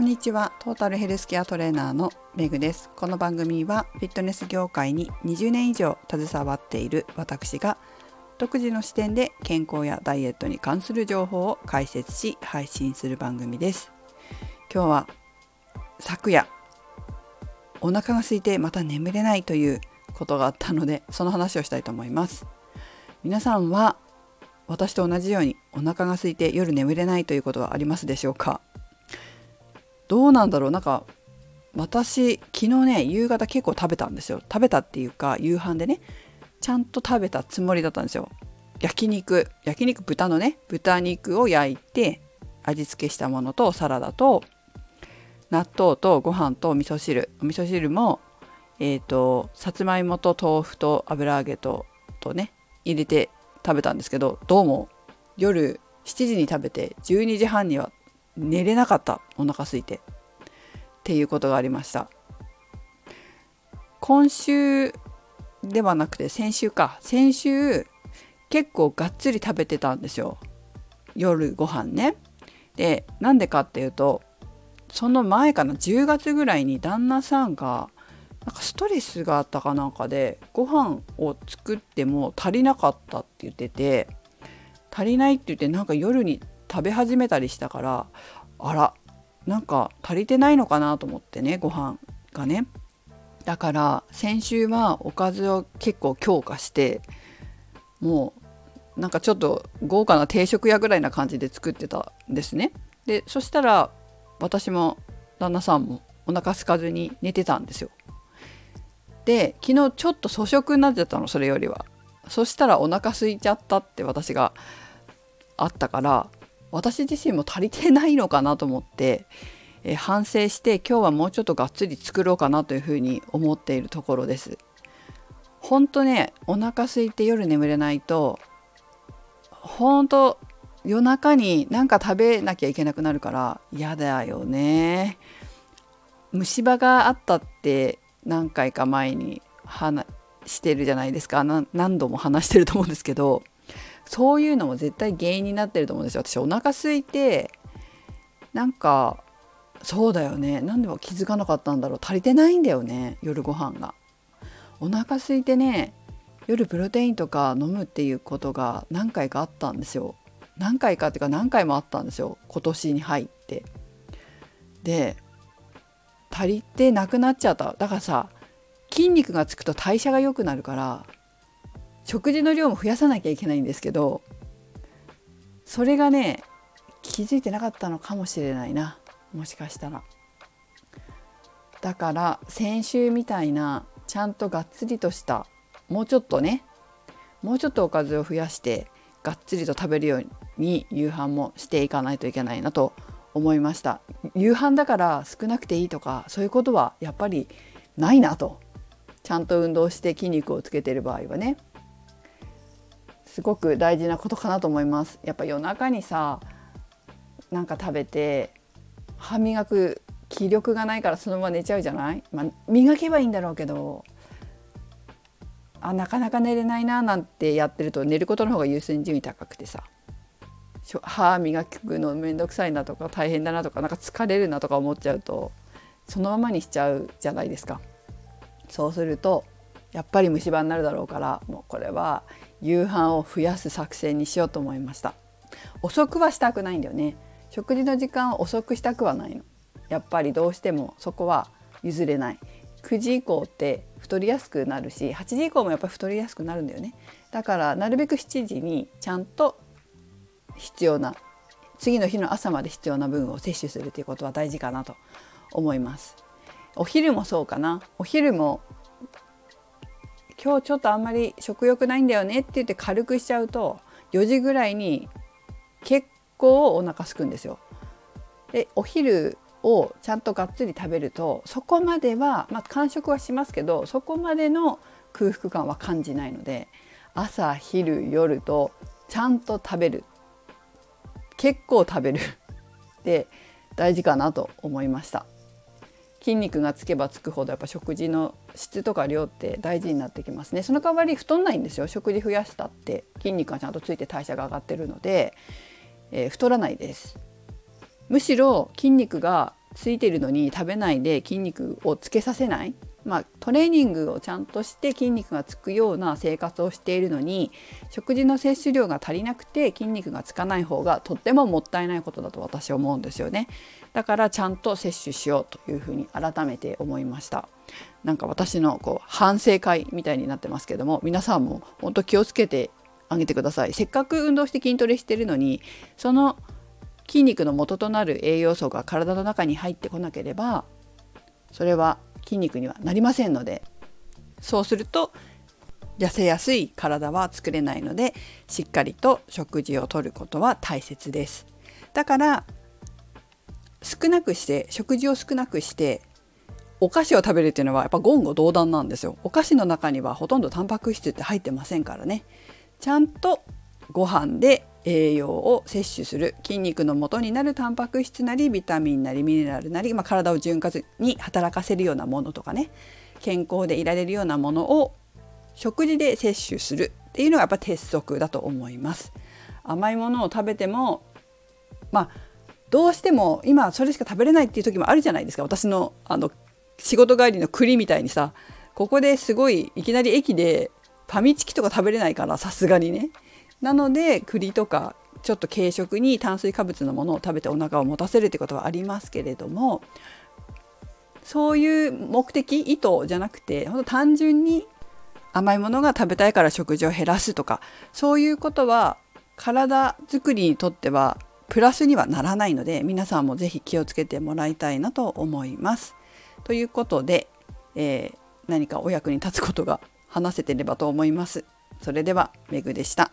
こんにちは。トータルヘルスケアトレーナーのメグです。この番組はフィットネス業界に20年以上携わっている私が独自の視点で健康やダイエットに関する情報を解説し配信する番組です。今日は昨夜お腹が空いてまた眠れないということがあったのでその話をしたいと思います。皆さんは私と同じようにお腹が空いて夜眠れないということはありますでしょうか？どうなんだろう。なんか私昨日ね夕方結構食べたんですよ。食べたっていうか夕飯でねちゃんと食べたつもりだったんですよ。焼肉。焼肉豚のね豚肉を焼いて味付けしたものとサラダと納豆とご飯と味噌汁。お味噌汁もえっ、ー、とさつまいもと豆腐と油揚げととね入れて食べたんですけどどうも夜7時に食べて12時半には寝れなかったお腹空いて。っていうことがありました。今週ではなくて先週か。先週結構がっつり食べてたんですよ。夜ご飯ね。でなんでかっていうとその前かな10月ぐらいに旦那さんがなんかストレスがあったかなんかでご飯を作っても足りなかったって言ってて足りないって言ってなんか夜に食べ始めたりしたからあらなんか足りてないのかなと思ってねご飯がね。だから先週はおかずを結構強化してもうなんかちょっと豪華な定食屋ぐらいな感じで作ってたんですね。でそしたら私も旦那さんもお腹空かずに寝てたんですよ。で昨日ちょっと粗食になっちゃったのそれよりは。そしたらお腹空いちゃったって私があったから私自身も足りてないのかなと思って、え反省して今日はもうちょっとがっつり作ろうかなというふうに思っているところです。ほんとねお腹空いて夜眠れないとほんと夜中に何か食べなきゃいけなくなるから嫌だよね。虫歯があったって何回か前に話してるじゃないですか何度も話してると思うんですけどそういうのも絶対原因になってると思うんですよ。私お腹空いてなんかそうだよね。何でも気づかなかったんだろう。足りてないんだよね夜ご飯が。お腹空いてね夜プロテインとか飲むっていうことが何回かあったんですよ。何回かっていうか何回もあったんですよ。今年に入って。で足りてなくなっちゃった。だからさ筋肉がつくと代謝が良くなるから食事の量も増やさなきゃいけないんですけどそれがね気づいてなかったのかもしれないなもしかしたら。だから先週みたいなちゃんとがっつりとしたもうちょっとねもうちょっとおかずを増やしてがっつりと食べるように夕飯もしていかないといけないなと思いました。夕飯だから少なくていいとかそういうことはやっぱりないなと。ちゃんと運動して筋肉をつけてる場合はね。すごく大事なことかなと思います。やっぱ夜中にさなんか食べて歯磨く気力がないからそのまま寝ちゃうじゃない、まあ、磨けばいいんだろうけどあなかなか寝れないななんてやってると寝ることの方が優先順位高くてさ。歯磨くの面倒くさいなとか大変だなとかなんか疲れるなとか思っちゃうとそのままにしちゃうじゃないですか。そうするとやっぱり虫歯になるだろうからもうこれは夕飯を増やす作戦にしようと思いました。遅くはしたくないんだよね。食事の時間を遅くしたくはないの。やっぱりどうしてもそこは譲れない。9時以降って太りやすくなるし8時以降もやっぱり太りやすくなるんだよね。だからなるべく7時にちゃんと必要な次の日の朝まで必要な分を摂取するということは大事かなと思います。お昼もそうかな。お昼も今日ちょっとあんまり食欲ないんだよねって言って軽くしちゃうと4時ぐらいに結構お腹すくんですよ。でお昼をちゃんとがっつり食べるとそこまでは、まあ、間食はしますけどそこまでの空腹感は感じないので朝昼夜とちゃんと食べる結構食べるで大事かなと思いました。筋肉がつけばつくほどやっぱ食事の質とか量って大事になってきますね。その代わり太んないんですよ。食事増やしたって。筋肉がちゃんとついて代謝が上がってるので、えー、太らないです。むしろ筋肉がついてるのに食べないで筋肉をつけさせない。まあ、トレーニングをちゃんとして筋肉がつくような生活をしているのに食事の摂取量が足りなくて筋肉がつかない方がとってももったいないことだと私は思うんですよね。だからちゃんと摂取しようというふうに改めて思いました。なんか私のこう反省会みたいになってますけども皆さんも本当気をつけてあげてください。せっかく運動して筋トレしてるのにその筋肉の元となる栄養素が体の中に入ってこなければそれは筋肉にはなりませんのでそうすると痩せやすい体は作れないのでしっかりと食事をとることは大切です。だから少なくして食事を少なくしてお菓子を食べるっていうのはやっぱ言語道断なんですよ。お菓子の中にはほとんどタンパク質って入ってませんからね。ちゃんとご飯で栄養を摂取する筋肉の元になるタンパク質なりビタミンなりミネラルなり、まあ、体を潤滑に働かせるようなものとかね。健康でいられるようなものを食事で摂取するっていうのがやっぱ鉄則だと思います。甘いものを食べてもまあどうしても今それしか食べれないっていう時もあるじゃないですか。私のあの仕事帰りの栗みたいにさここですごいいきなり駅でファミチキとか食べれないからさすがにね。なので栗とかちょっと軽食に炭水化物のものを食べてお腹を持たせるってことはありますけれどもそういう目的意図じゃなくて本当単純に甘いものが食べたいから食事を減らすとかそういうことは体づくりにとってはプラスにはならないので皆さんも是非気をつけてもらいたいなと思います。ということで、えー、何かお役に立つことが話せてればと思います。それではめぐでした。